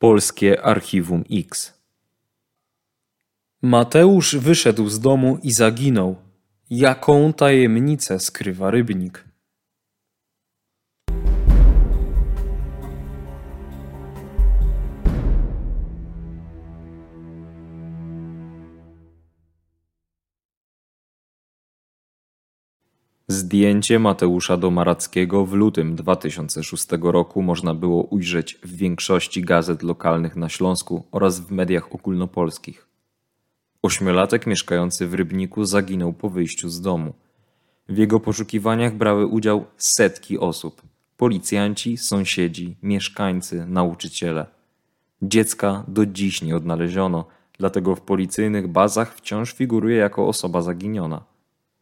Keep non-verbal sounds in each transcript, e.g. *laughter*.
Polskie Archiwum X. Mateusz wyszedł z domu i zaginął. Jaką tajemnicę skrywa rybnik? Zdjęcie Mateusza Domarackiego w lutym 2006 roku można było ujrzeć w większości gazet lokalnych na Śląsku oraz w mediach ogólnopolskich. Ośmiolatek mieszkający w Rybniku zaginął po wyjściu z domu. W jego poszukiwaniach brały udział setki osób: policjanci, sąsiedzi, mieszkańcy, nauczyciele. Dziecka do dziś nie odnaleziono, dlatego w policyjnych bazach wciąż figuruje jako osoba zaginiona.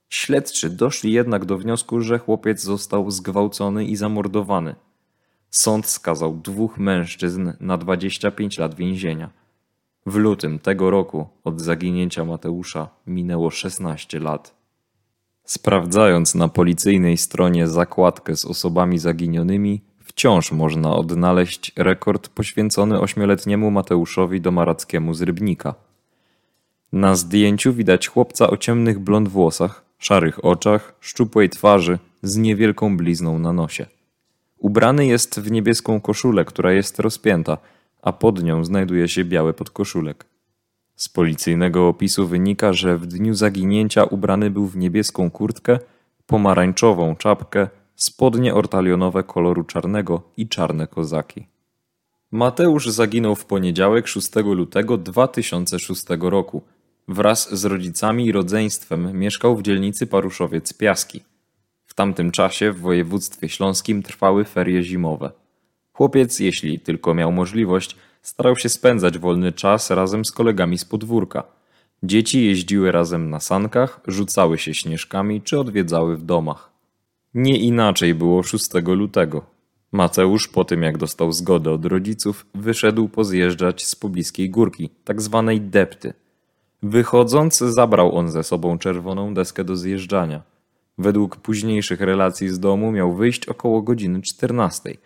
Śledczy doszli jednak do wniosku, że chłopiec został zgwałcony i zamordowany. Sąd skazał dwóch mężczyzn na 25 lat więzienia. W lutym tego roku od zaginięcia Mateusza minęło 16 lat. Sprawdzając na policyjnej stronie zakładkę z osobami zaginionymi, wciąż można odnaleźć rekord poświęcony ośmioletniemu Mateuszowi Domarackiemu z Rybnika. Na zdjęciu widać chłopca o ciemnych blond włosach, szarych oczach, szczupłej twarzy z niewielką blizną na nosie. Ubrany jest w niebieską koszulę, która jest rozpięta, a pod nią znajduje się biały podkoszulek. Z policyjnego opisu wynika, że w dniu zaginięcia ubrany był w niebieską kurtkę, pomarańczową czapkę, spodnie ortalionowe koloru czarnego i czarne kozaki. Mateusz zaginął w poniedziałek 6 lutego 2006 roku – Wraz z rodzicami i rodzeństwem mieszkał w dzielnicy Paruszowiec Piaski. W tamtym czasie w województwie śląskim trwały ferie zimowe. Chłopiec, jeśli tylko miał możliwość, starał się spędzać wolny czas razem z kolegami z podwórka. Dzieci jeździły razem na sankach, rzucały się śnieżkami czy odwiedzały w domach. Nie inaczej było 6 lutego. Mateusz po tym jak dostał zgodę od rodziców, wyszedł pozjeżdżać z pobliskiej górki, tak zwanej depty – Wychodząc, zabrał on ze sobą czerwoną deskę do zjeżdżania. Według późniejszych relacji z domu miał wyjść około godziny 14.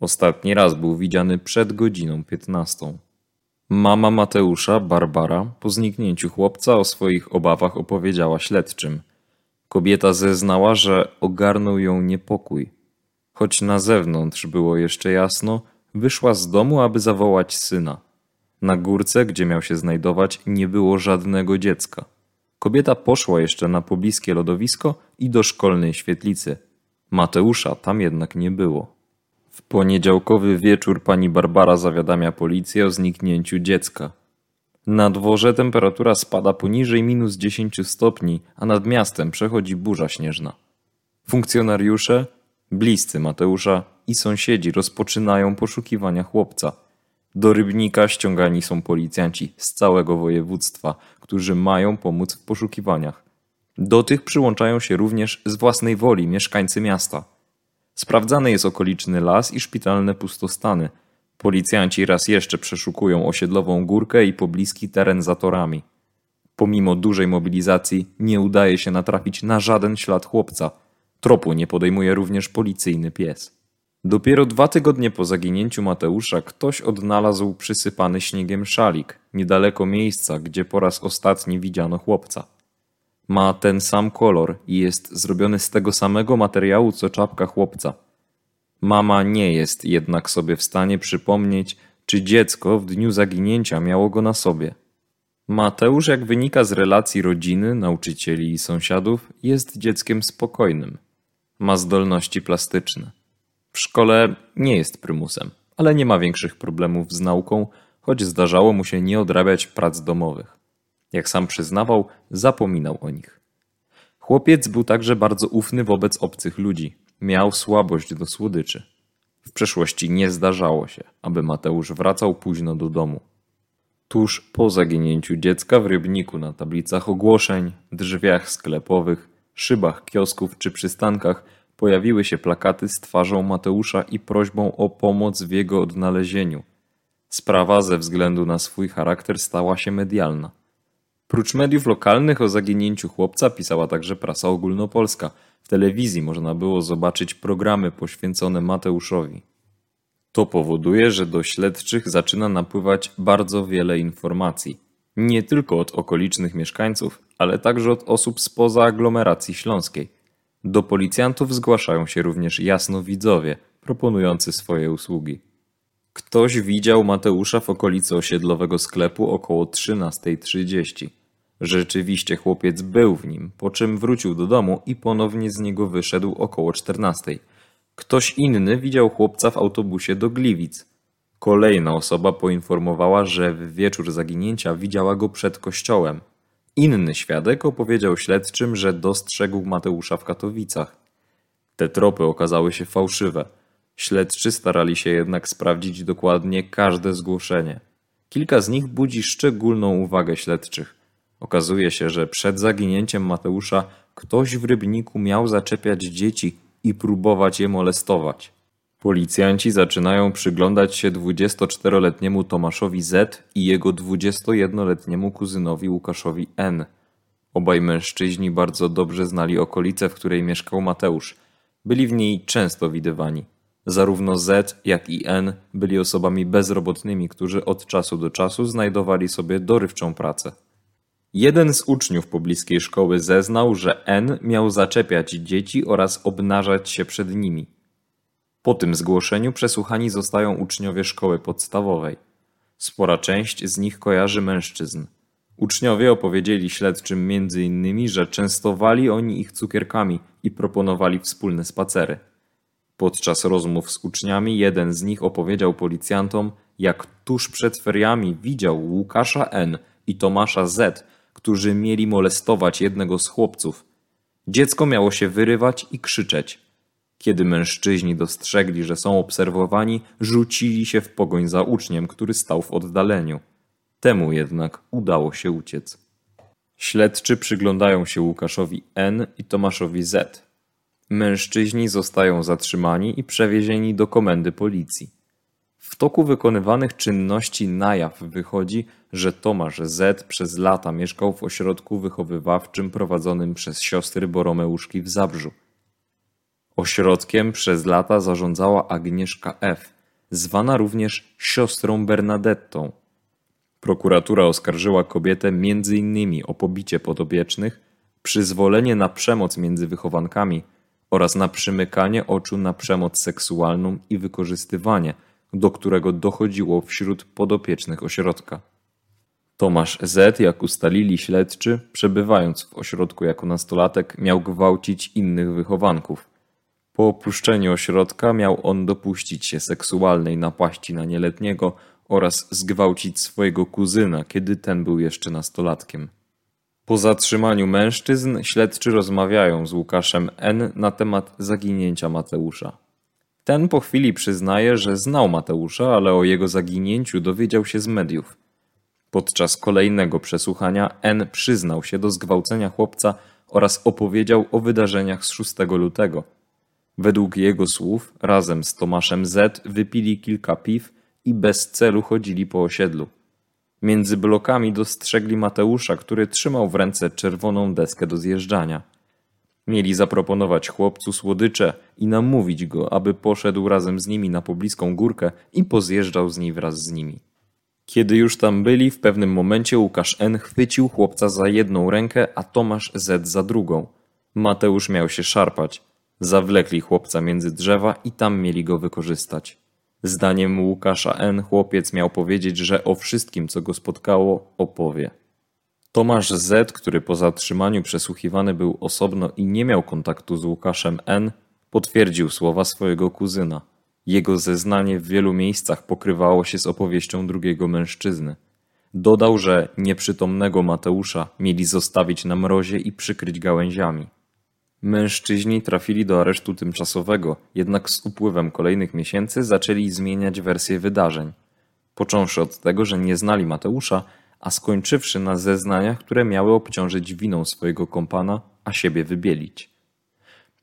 Ostatni raz był widziany przed godziną 15. Mama Mateusza, Barbara, po zniknięciu chłopca o swoich obawach opowiedziała śledczym. Kobieta zeznała, że ogarnął ją niepokój. Choć na zewnątrz było jeszcze jasno, wyszła z domu, aby zawołać syna. Na górce, gdzie miał się znajdować, nie było żadnego dziecka. Kobieta poszła jeszcze na pobliskie lodowisko i do szkolnej świetlicy. Mateusza tam jednak nie było. W poniedziałkowy wieczór pani Barbara zawiadamia policję o zniknięciu dziecka. Na dworze temperatura spada poniżej minus 10 stopni, a nad miastem przechodzi burza śnieżna. Funkcjonariusze, bliscy Mateusza i sąsiedzi rozpoczynają poszukiwania chłopca – do Rybnika ściągani są policjanci z całego województwa, którzy mają pomóc w poszukiwaniach. Do tych przyłączają się również z własnej woli mieszkańcy miasta. Sprawdzany jest okoliczny las i szpitalne pustostany. Policjanci raz jeszcze przeszukują osiedlową górkę i pobliski teren za torami. Pomimo dużej mobilizacji nie udaje się natrafić na żaden ślad chłopca. Tropu nie podejmuje również policyjny pies. Dopiero dwa tygodnie po zaginięciu Mateusza ktoś odnalazł przysypany śniegiem szalik, niedaleko miejsca, gdzie po raz ostatni widziano chłopca. Ma ten sam kolor i jest zrobiony z tego samego materiału co czapka chłopca. Mama nie jest jednak sobie w stanie przypomnieć, czy dziecko w dniu zaginięcia miało go na sobie. Mateusz, jak wynika z relacji rodziny, nauczycieli i sąsiadów, jest dzieckiem spokojnym. Ma zdolności plastyczne. W szkole nie jest prymusem, ale nie ma większych problemów z nauką, choć zdarzało mu się nie odrabiać prac domowych. Jak sam przyznawał, zapominał o nich. Chłopiec był także bardzo ufny wobec obcych ludzi. Miał słabość do słodyczy. W przeszłości nie zdarzało się, aby Mateusz wracał późno do domu. Tuż po zaginięciu dziecka w rybniku na tablicach ogłoszeń, drzwiach sklepowych, szybach kiosków czy przystankach pojawiły się plakaty z twarzą Mateusza i prośbą o pomoc w jego odnalezieniu. Sprawa ze względu na swój charakter stała się medialna. Prócz mediów lokalnych o zaginięciu chłopca pisała także prasa ogólnopolska. W telewizji można było zobaczyć programy poświęcone Mateuszowi. To powoduje, że do śledczych zaczyna napływać bardzo wiele informacji. Nie tylko od okolicznych mieszkańców, ale także od osób spoza aglomeracji śląskiej. Do policjantów zgłaszają się również jasnowidzowie, proponujący swoje usługi. Ktoś widział Mateusza w okolicy osiedlowego sklepu około 13.30. Rzeczywiście chłopiec był w nim, po czym wrócił do domu i ponownie z niego wyszedł około 14.00. Ktoś inny widział chłopca w autobusie do Gliwic. Kolejna osoba poinformowała, że w wieczór zaginięcia widziała go przed kościołem. Inny świadek opowiedział śledczym, że dostrzegł Mateusza w Katowicach. Te tropy okazały się fałszywe. Śledczy starali się jednak sprawdzić dokładnie każde zgłoszenie. Kilka z nich budzi szczególną uwagę śledczych. Okazuje się, że przed zaginięciem Mateusza ktoś w rybniku miał zaczepiać dzieci i próbować je molestować. Policjanci zaczynają przyglądać się 24-letniemu Tomaszowi Z i jego 21-letniemu kuzynowi Łukaszowi N. Obaj mężczyźni bardzo dobrze znali okolicę, w której mieszkał Mateusz. Byli w niej często widywani. Zarówno Z, jak i N byli osobami bezrobotnymi, którzy od czasu do czasu znajdowali sobie dorywczą pracę. Jeden z uczniów pobliskiej szkoły zeznał, że N miał zaczepiać dzieci oraz obnażać się przed nimi. Po tym zgłoszeniu przesłuchani zostają uczniowie szkoły podstawowej. Spora część z nich kojarzy mężczyzn. Uczniowie opowiedzieli śledczym innymi, że częstowali oni ich cukierkami i proponowali wspólne spacery. Podczas rozmów z uczniami jeden z nich opowiedział policjantom, jak tuż przed feriami widział Łukasza N. i Tomasza Z., którzy mieli molestować jednego z chłopców. Dziecko miało się wyrywać i krzyczeć. Kiedy mężczyźni dostrzegli, że są obserwowani, rzucili się w pogoń za uczniem, który stał w oddaleniu. Temu jednak udało się uciec. Śledczy przyglądają się Łukaszowi N i Tomaszowi Z. Mężczyźni zostają zatrzymani i przewiezieni do komendy policji. W toku wykonywanych czynności na jaw wychodzi, że Tomasz Z przez lata mieszkał w ośrodku wychowywawczym prowadzonym przez siostry Boromeuszki w Zabrzu. Ośrodkiem przez lata zarządzała Agnieszka F., zwana również siostrą Bernadettą. Prokuratura oskarżyła kobietę m.in. o pobicie podobiecznych, przyzwolenie na przemoc między wychowankami oraz na przymykanie oczu na przemoc seksualną i wykorzystywanie – do którego dochodziło wśród podopiecznych ośrodka. Tomasz Z., jak ustalili śledczy, przebywając w ośrodku jako nastolatek, miał gwałcić innych wychowanków. Po opuszczeniu ośrodka miał on dopuścić się seksualnej napaści na nieletniego oraz zgwałcić swojego kuzyna, kiedy ten był jeszcze nastolatkiem. Po zatrzymaniu mężczyzn śledczy rozmawiają z Łukaszem N. na temat zaginięcia Mateusza. Ten po chwili przyznaje, że znał Mateusza, ale o jego zaginięciu dowiedział się z mediów. Podczas kolejnego przesłuchania N przyznał się do zgwałcenia chłopca oraz opowiedział o wydarzeniach z 6 lutego. Według jego słów, razem z Tomaszem Z wypili kilka piw i bez celu chodzili po osiedlu. Między blokami dostrzegli Mateusza, który trzymał w ręce czerwoną deskę do zjeżdżania. Mieli zaproponować chłopcu słodycze i namówić go, aby poszedł razem z nimi na pobliską górkę i pozjeżdżał z niej wraz z nimi. Kiedy już tam byli, w pewnym momencie Łukasz N. chwycił chłopca za jedną rękę, a Tomasz Z. za drugą. Mateusz miał się szarpać. Zawlekli chłopca między drzewa i tam mieli go wykorzystać. Zdaniem Łukasza N. chłopiec miał powiedzieć, że o wszystkim, co go spotkało, opowie. Tomasz Z., który po zatrzymaniu przesłuchiwany był osobno i nie miał kontaktu z Łukaszem N., potwierdził słowa swojego kuzyna. Jego zeznanie w wielu miejscach pokrywało się z opowieścią drugiego mężczyzny. Dodał, że nieprzytomnego Mateusza mieli zostawić na mrozie i przykryć gałęziami. Mężczyźni trafili do aresztu tymczasowego, jednak z upływem kolejnych miesięcy zaczęli zmieniać wersję wydarzeń. Począwszy od tego, że nie znali Mateusza, a skończywszy na zeznaniach, które miały obciążyć winą swojego kompana, a siebie wybielić.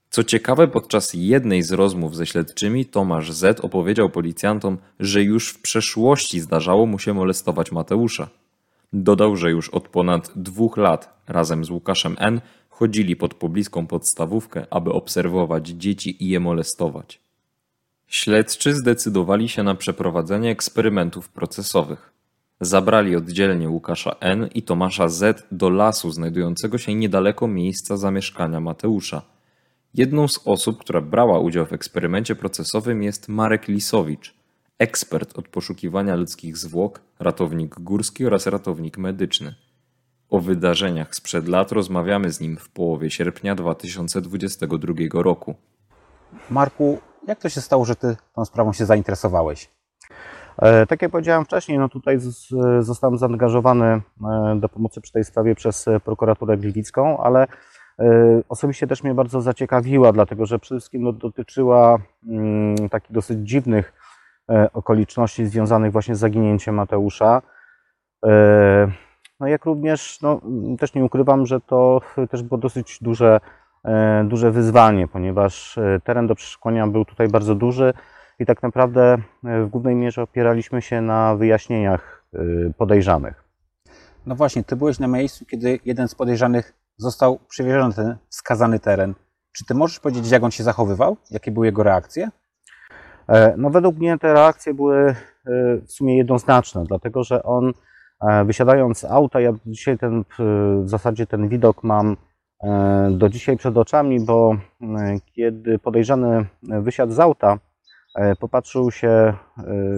Co ciekawe, podczas jednej z rozmów ze śledczymi Tomasz Z. opowiedział policjantom, że już w przeszłości zdarzało mu się molestować Mateusza. Dodał, że już od ponad dwóch lat razem z Łukaszem N. chodzili pod pobliską podstawówkę, aby obserwować dzieci i je molestować. Śledczy zdecydowali się na przeprowadzenie eksperymentów procesowych. Zabrali oddzielnie Łukasza N. i Tomasza Z. do lasu znajdującego się niedaleko miejsca zamieszkania Mateusza. Jedną z osób, która brała udział w eksperymencie procesowym jest Marek Lisowicz, ekspert od poszukiwania ludzkich zwłok, ratownik górski oraz ratownik medyczny. O wydarzeniach sprzed lat rozmawiamy z nim w połowie sierpnia 2022 roku. Marku, jak to się stało, że ty tą sprawą się zainteresowałeś? E, tak jak powiedziałem wcześniej, no tutaj zostałem zaangażowany e, do pomocy przy tej sprawie przez prokuraturę gliwicką, ale e, osobiście też mnie bardzo zaciekawiła, dlatego że przede wszystkim no, dotyczyła mm, takich dosyć dziwnych okoliczności związanych właśnie z zaginięciem Mateusza. No jak również, no, też nie ukrywam, że to też było dosyć duże, duże wyzwanie, ponieważ teren do przeszukania był tutaj bardzo duży i tak naprawdę w głównej mierze opieraliśmy się na wyjaśnieniach podejrzanych. No właśnie, ty byłeś na miejscu, kiedy jeden z podejrzanych został przewieziony na ten wskazany teren. Czy ty możesz powiedzieć, jak on się zachowywał? Jakie były jego reakcje? No według mnie te reakcje były w sumie jednoznaczne, dlatego że on wysiadając z auta, ja dzisiaj ten, w zasadzie ten widok mam do dzisiaj przed oczami, bo kiedy podejrzany wysiadł z auta, popatrzył się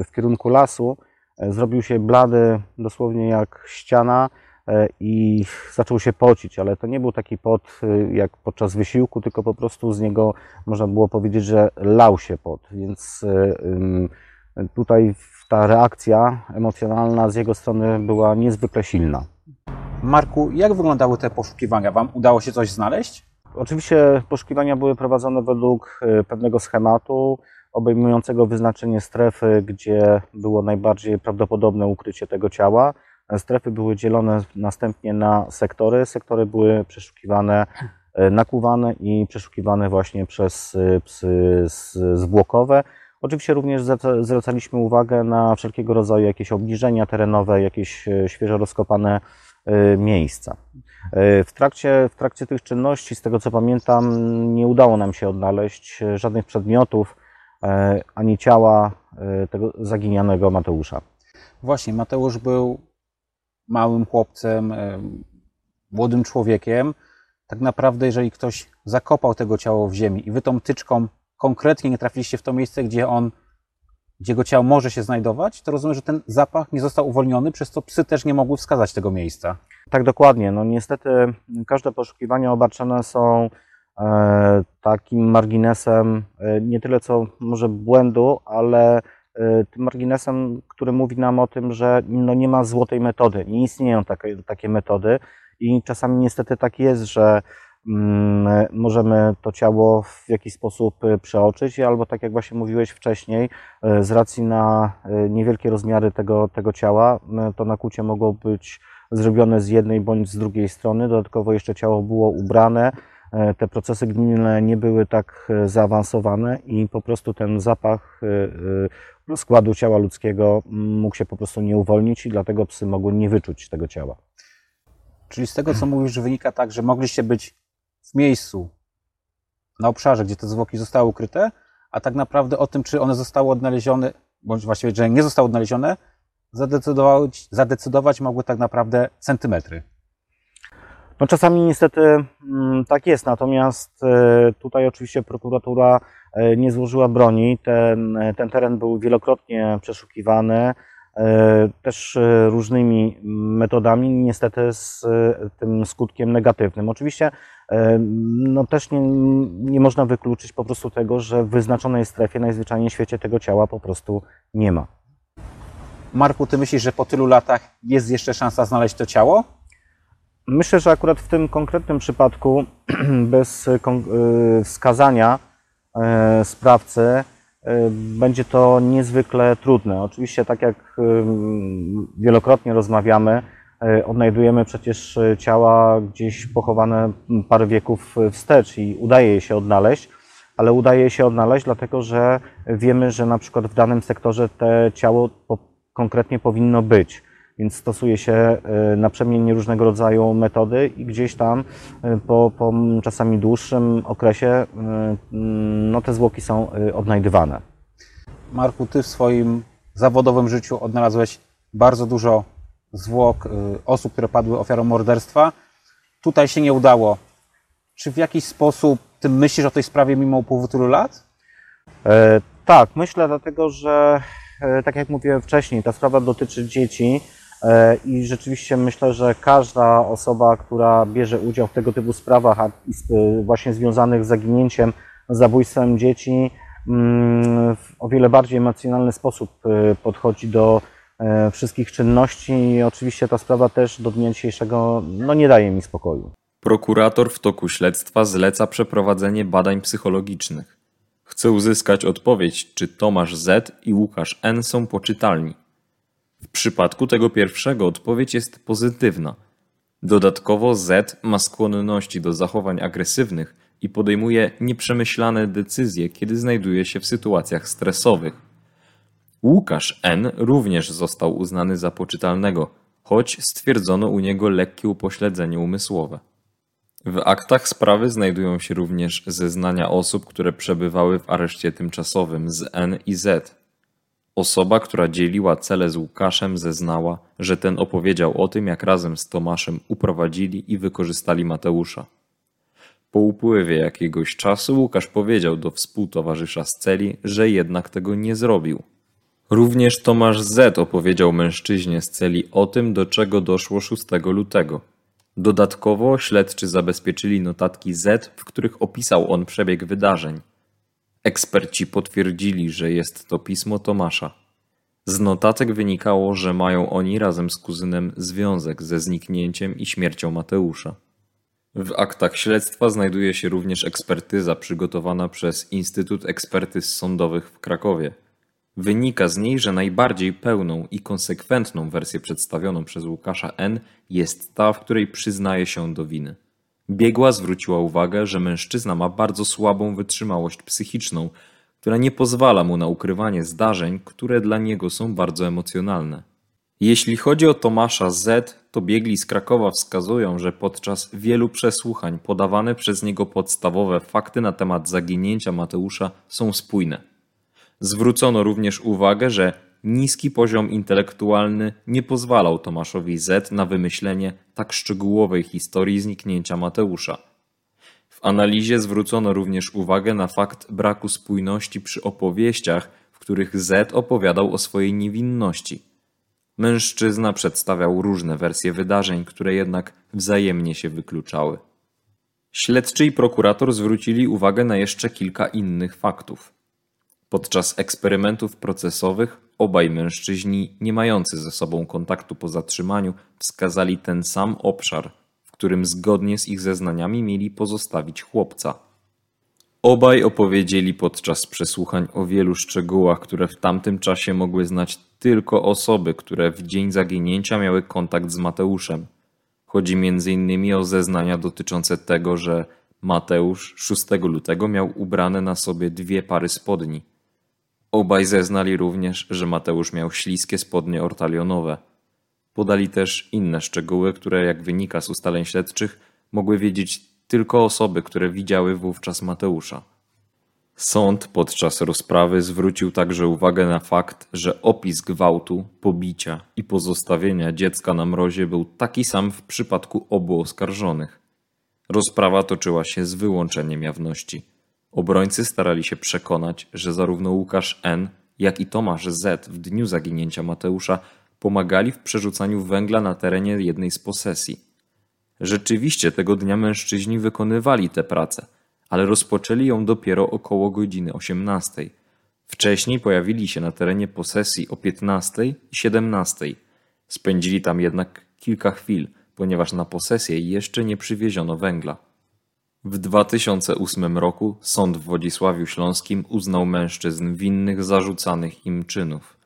w kierunku lasu, zrobił się blady dosłownie jak ściana i zaczął się pocić, ale to nie był taki pot jak podczas wysiłku, tylko po prostu z niego można było powiedzieć, że lał się pot, więc tutaj ta reakcja emocjonalna z jego strony była niezwykle silna. Marku, jak wyglądały te poszukiwania? Wam udało się coś znaleźć? Oczywiście poszukiwania były prowadzone według e, pewnego schematu obejmującego wyznaczenie strefy, gdzie było najbardziej prawdopodobne ukrycie tego ciała. Strefy były dzielone następnie na sektory. Sektory były przeszukiwane, e, nakłuwane i przeszukiwane właśnie przez e, psy zwłokowe. Oczywiście również zwracaliśmy uwagę na wszelkiego rodzaju jakieś obniżenia terenowe, jakieś e, świeżo rozkopane miejsca. W trakcie, w trakcie tych czynności, z tego co pamiętam, nie udało nam się odnaleźć żadnych przedmiotów ani ciała tego zaginionego Mateusza. Właśnie, Mateusz był małym chłopcem, młodym człowiekiem. Tak naprawdę, jeżeli ktoś zakopał tego ciało w ziemi i wy tą tyczką konkretnie nie trafiliście w to miejsce, gdzie on, gdzie jego ciało może się znajdować, to rozumiem, że ten zapach nie został uwolniony, przez co psy też nie mogły wskazać tego miejsca. Tak, dokładnie. No niestety każde poszukiwania obarczone są e, takim marginesem, e, nie tyle co może błędu, ale e, tym marginesem, który mówi nam o tym, że no nie ma złotej metody, nie istnieją takie, takie metody i czasami niestety tak jest, że Mm, możemy to ciało w jakiś sposób y, przeoczyć, albo tak jak właśnie mówiłeś wcześniej, y, z racji na niewielkie rozmiary tego, tego ciała, to nakłucie mogło być zrobione z jednej bądź z drugiej strony. Dodatkowo jeszcze ciało było ubrane, te procesy gnilne nie były tak zaawansowane i po prostu ten zapach składu ciała ludzkiego mógł się po prostu nie uwolnić i dlatego psy mogły nie wyczuć tego ciała. Czyli z tego, co mówisz, wynika tak, że mogliście być w miejscu, na obszarze, gdzie te zwłoki zostały ukryte, a tak naprawdę o tym, czy one zostały odnalezione, bądź właściwie, że nie zostały odnalezione, zadecydować, zadecydować mogły tak naprawdę centymetry. No czasami niestety mm, tak jest, natomiast e, tutaj oczywiście prokuratura e, nie złożyła broni. Ten, ten teren był wielokrotnie przeszukiwany. E, też e, różnymi metodami, niestety z e, tym skutkiem negatywnym. Oczywiście no też nie, nie można wykluczyć po prostu tego, że w wyznaczonej strefie najzwyczajniej w świecie tego ciała po prostu nie ma. Marku, ty myślisz, że po tylu latach jest jeszcze szansa znaleźć to ciało? Myślę, że akurat w tym konkretnym przypadku *clears throat* bez wskazania sprawcy Y, będzie to niezwykle trudne. Oczywiście, tak jak y, wielokrotnie rozmawiamy, y, odnajdujemy przecież ciała gdzieś pochowane parę wieków wstecz i udaje się odnaleźć, ale udaje się odnaleźć dlatego, że wiemy, że na przykład w danym sektorze te ciało konkretnie powinno być więc stosuje się e, naprzemiennie różnego rodzaju metody i gdzieś tam e, po, po czasami dłuższym okresie e, no, te zwłoki są odnajdywane. Marku, ty w swoim zawodowym życiu odnalazłeś bardzo dużo zwłok osób, które padły ofiarą morderstwa. Tutaj się nie udało. Czy w jakiś sposób ty myślisz o tej sprawie mimo upływu tylu lat? E, tak, myślę dlatego, że tak jak mówiłem wcześniej, ta sprawa dotyczy dzieci i rzeczywiście myślę, że każda osoba, która bierze udział w tego typu sprawach, e, właśnie związanych z zaginięciem, zabójstwem dzieci, mm, w o wiele bardziej emocjonalny sposób e, podchodzi do e, wszystkich czynności i oczywiście ta sprawa też do dnia dzisiejszego no, nie daje mi spokoju. Prokurator w toku śledztwa zleca przeprowadzenie badań psychologicznych. Chce uzyskać odpowiedź, czy Tomasz Z i Łukasz N są poczytalni. W przypadku tego pierwszego odpowiedź jest pozytywna. Dodatkowo Z ma skłonności do zachowań agresywnych i podejmuje nieprzemyślane decyzje, kiedy znajduje się w sytuacjach stresowych. Łukasz N. również został uznany za poczytalnego, choć stwierdzono u niego lekkie upośledzenie umysłowe. W aktach sprawy znajdują się również zeznania osób, które przebywały w areszcie tymczasowym z N i Z. Osoba, która dzieliła cele z Łukaszem, zeznała, że ten opowiedział o tym, jak razem z Tomaszem uprowadzili i wykorzystali Mateusza. Po upływie jakiegoś czasu Łukasz powiedział do współtowarzysza z celi, że jednak tego nie zrobił. Również Tomasz Z opowiedział mężczyźnie z celi o tym, do czego doszło 6 lutego. Dodatkowo śledczy zabezpieczyli notatki Z, w których opisał on przebieg wydarzeń. Eksperci potwierdzili, że jest to pismo Tomasza. Z notatek wynikało, że mają oni razem z kuzynem związek ze zniknięciem i śmiercią Mateusza. W aktach śledztwa znajduje się również ekspertyza przygotowana przez Instytut Ekspertyz Sądowych w Krakowie. Wynika z niej, że najbardziej pełną i konsekwentną wersję przedstawioną przez Łukasza N. jest ta, w której przyznaje się do winy. Biegła zwróciła uwagę, że mężczyzna ma bardzo słabą wytrzymałość psychiczną, która nie pozwala mu na ukrywanie zdarzeń, które dla niego są bardzo emocjonalne. Jeśli chodzi o Tomasza Z, to biegli z Krakowa wskazują, że podczas wielu przesłuchań podawane przez niego podstawowe fakty na temat zaginięcia Mateusza są spójne. Zwrócono również uwagę, że niski poziom intelektualny nie pozwalał Tomaszowi Z na wymyślenie tak szczegółowej historii zniknięcia Mateusza. W analizie zwrócono również uwagę na fakt braku spójności przy opowieściach, w których Z opowiadał o swojej niewinności. Mężczyzna przedstawiał różne wersje wydarzeń, które jednak wzajemnie się wykluczały. Śledczy i prokurator zwrócili uwagę na jeszcze kilka innych faktów. Podczas eksperymentów procesowych obaj mężczyźni, nie mający ze sobą kontaktu po zatrzymaniu, wskazali ten sam obszar, w którym zgodnie z ich zeznaniami mieli pozostawić chłopca. Obaj opowiedzieli podczas przesłuchań o wielu szczegółach, które w tamtym czasie mogły znać tylko osoby, które w dzień zaginięcia miały kontakt z Mateuszem. Chodzi m.in. o zeznania dotyczące tego, że Mateusz 6 lutego miał ubrane na sobie dwie pary spodni. Obaj zeznali również, że Mateusz miał śliskie spodnie ortalionowe. Podali też inne szczegóły, które, jak wynika z ustaleń śledczych, mogły wiedzieć tylko osoby, które widziały wówczas Mateusza. Sąd podczas rozprawy zwrócił także uwagę na fakt, że opis gwałtu, pobicia i pozostawienia dziecka na mrozie był taki sam w przypadku obu oskarżonych. Rozprawa toczyła się z wyłączeniem jawności. Obrońcy starali się przekonać, że zarówno Łukasz N., jak i Tomasz Z. w dniu zaginięcia Mateusza pomagali w przerzucaniu węgla na terenie jednej z posesji. Rzeczywiście tego dnia mężczyźni wykonywali tę pracę, ale rozpoczęli ją dopiero około godziny 18. Wcześniej pojawili się na terenie posesji o 15 i 17. Spędzili tam jednak kilka chwil, ponieważ na posesję jeszcze nie przywieziono węgla. W 2008 roku sąd w Wodzisławiu Śląskim uznał mężczyzn winnych zarzucanych im czynów.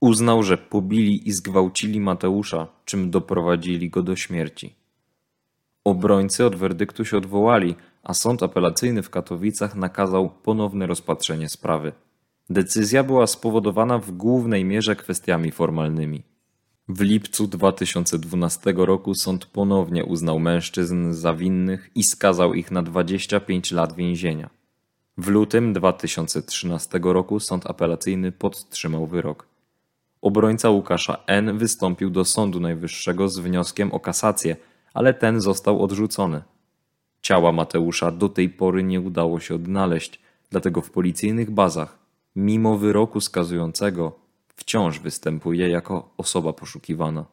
Uznał, że pobili i zgwałcili Mateusza, czym doprowadzili go do śmierci. Obrońcy od werdyktu się odwołali, a sąd apelacyjny w Katowicach nakazał ponowne rozpatrzenie sprawy. Decyzja była spowodowana w głównej mierze kwestiami formalnymi. W lipcu 2012 roku sąd ponownie uznał mężczyzn za winnych i skazał ich na 25 lat więzienia. W lutym 2013 roku sąd apelacyjny podtrzymał wyrok. Obrońca Łukasza N. wystąpił do Sądu Najwyższego z wnioskiem o kasację, ale ten został odrzucony. Ciała Mateusza do tej pory nie udało się odnaleźć, dlatego w policyjnych bazach, mimo wyroku skazującego, wciąż występuje jako osoba poszukiwana.